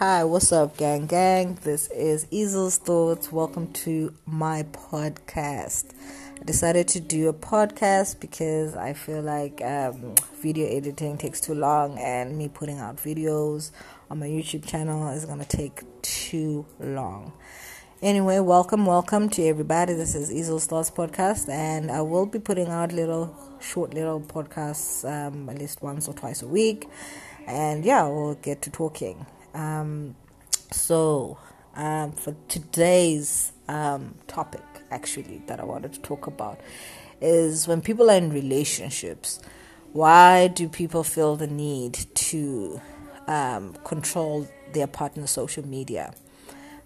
Hi, what's up, gang gang? This is Easel's Thoughts. Welcome to my podcast. I decided to do a podcast because I feel like um, video editing takes too long, and me putting out videos on my YouTube channel is gonna take too long. Anyway, welcome, welcome to everybody. This is Easel's Thoughts podcast, and I will be putting out little, short little podcasts um, at least once or twice a week and yeah, we'll get to talking. Um, so, um, for today's um, topic, actually, that I wanted to talk about is when people are in relationships, why do people feel the need to um, control their partner's social media?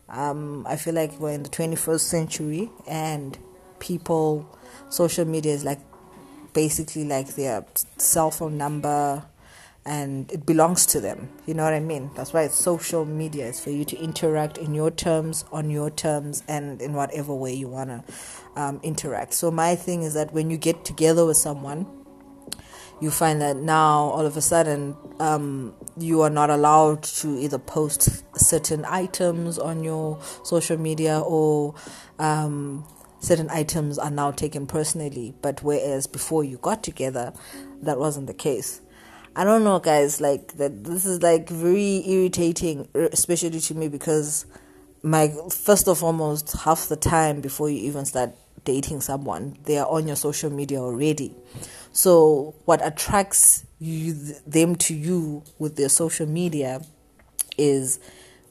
Um, I feel like we're in the 21st century and people, social media is like basically like their cell phone number, and it belongs to them. You know what I mean? That's why it's social media. It's for you to interact in your terms, on your terms, and in whatever way you want to um, interact. So, my thing is that when you get together with someone, you find that now all of a sudden um, you are not allowed to either post certain items on your social media or um, certain items are now taken personally. But whereas before you got together, that wasn't the case. I don't know, guys. Like that, this is like very irritating, uh, especially to me because my first of almost half the time before you even start dating someone, they are on your social media already. So what attracts you them to you with their social media is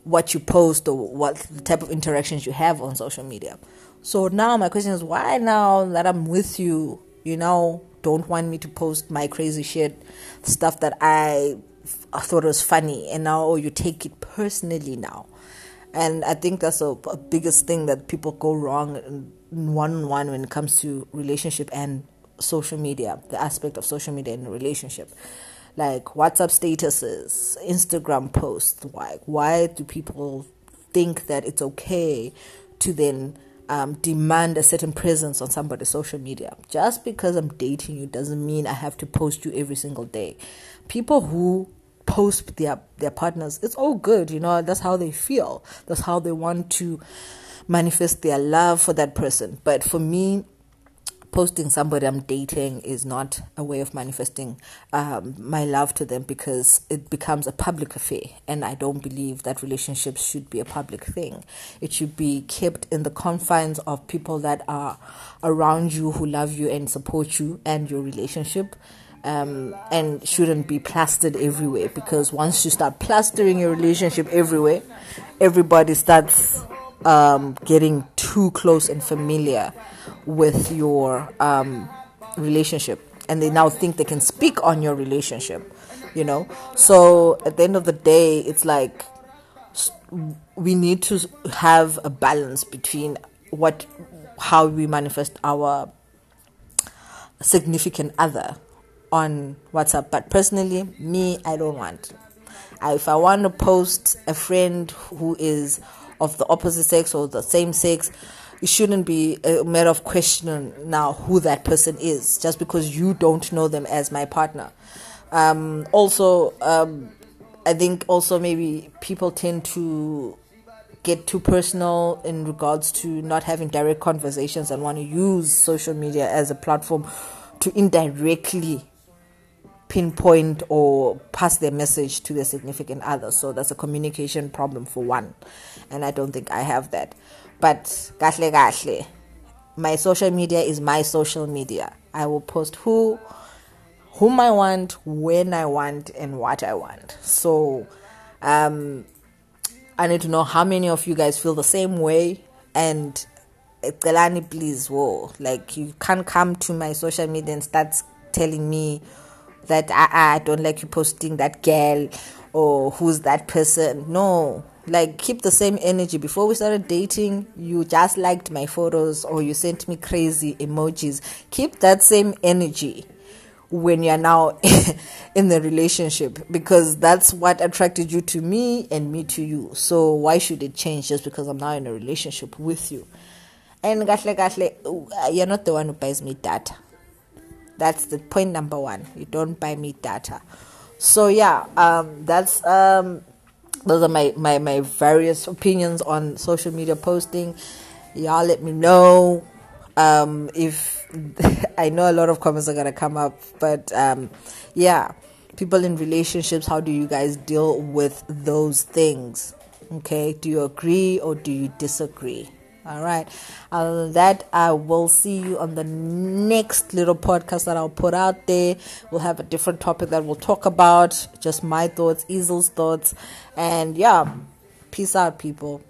what you post or what type of interactions you have on social media. So now my question is why now that I'm with you, you know, don't want me to post my crazy shit, stuff that I, thought was funny, and now oh, you take it personally now. And I think that's a, a biggest thing that people go wrong one on one when it comes to relationship and social media, the aspect of social media in a relationship. Like WhatsApp statuses, Instagram posts. Why why do people think that it's okay to then um, demand a certain presence on somebody's social media. Just because I'm dating you doesn't mean I have to post you every single day. People who post their their partners, it's all good, you know. That's how they feel. That's how they want to manifest their love for that person. But for me, posting somebody I'm dating is not a way of manifesting um, my love to them because it becomes a public affair. And I don't believe that relationships should be a public thing. It should be kept in the confines of people that are around you who love you and support you and your relationship. Um, and shouldn't be plastered everywhere because once you start plastering your relationship everywhere, everybody starts um, getting too close and familiar with your um, relationship and they now think they can speak on your relationship you know so at the end of the day it's like we need to have a balance between what how we manifest our significant other on WhatsApp. But personally, me, I don't want. if I want to post a friend who is of the opposite sex or the same sex, it shouldn't be a matter of questioning now who that person is just because you don't know them as my partner. Um, also, um, I think also maybe people tend to get too personal in regards to not having direct conversations and want to use social media as a platform to indirectly pinpoint or pass their message to their significant other. So that's a communication problem for one. And I don't think I have that. But kahle kahle, my social media is my social media. I will post who whom I want, when I want, and what I want. So um, I need to know how many of you guys feel the same way and Telani please whoa like you can't come to my social media and start telling me that I, I don't like you posting that girl or who's that person. No, like keep the same energy. Before we started dating, you just liked my photos or you sent me crazy emojis. Keep that same energy when you're now in the relationship because that's what attracted you to me and me to you. So why should it change just because I'm now in a relationship with you? And gahle gahle, uh, you're not the one who buys me data. That's the point number one. You don't buy me data. So yeah, um, that's um, those are my, my, my various opinions on social media posting. Y'all let me know um, if I know a lot of comments are gonna come up, but um, yeah, people in relationships, how do you guys deal with those things? Okay, do you agree or do you disagree? All right. Other than that, I will see you on the next little podcast that I'll put out there. We'll have a different topic that we'll talk about, just my thoughts, Easel's thoughts, and yeah, peace out, people.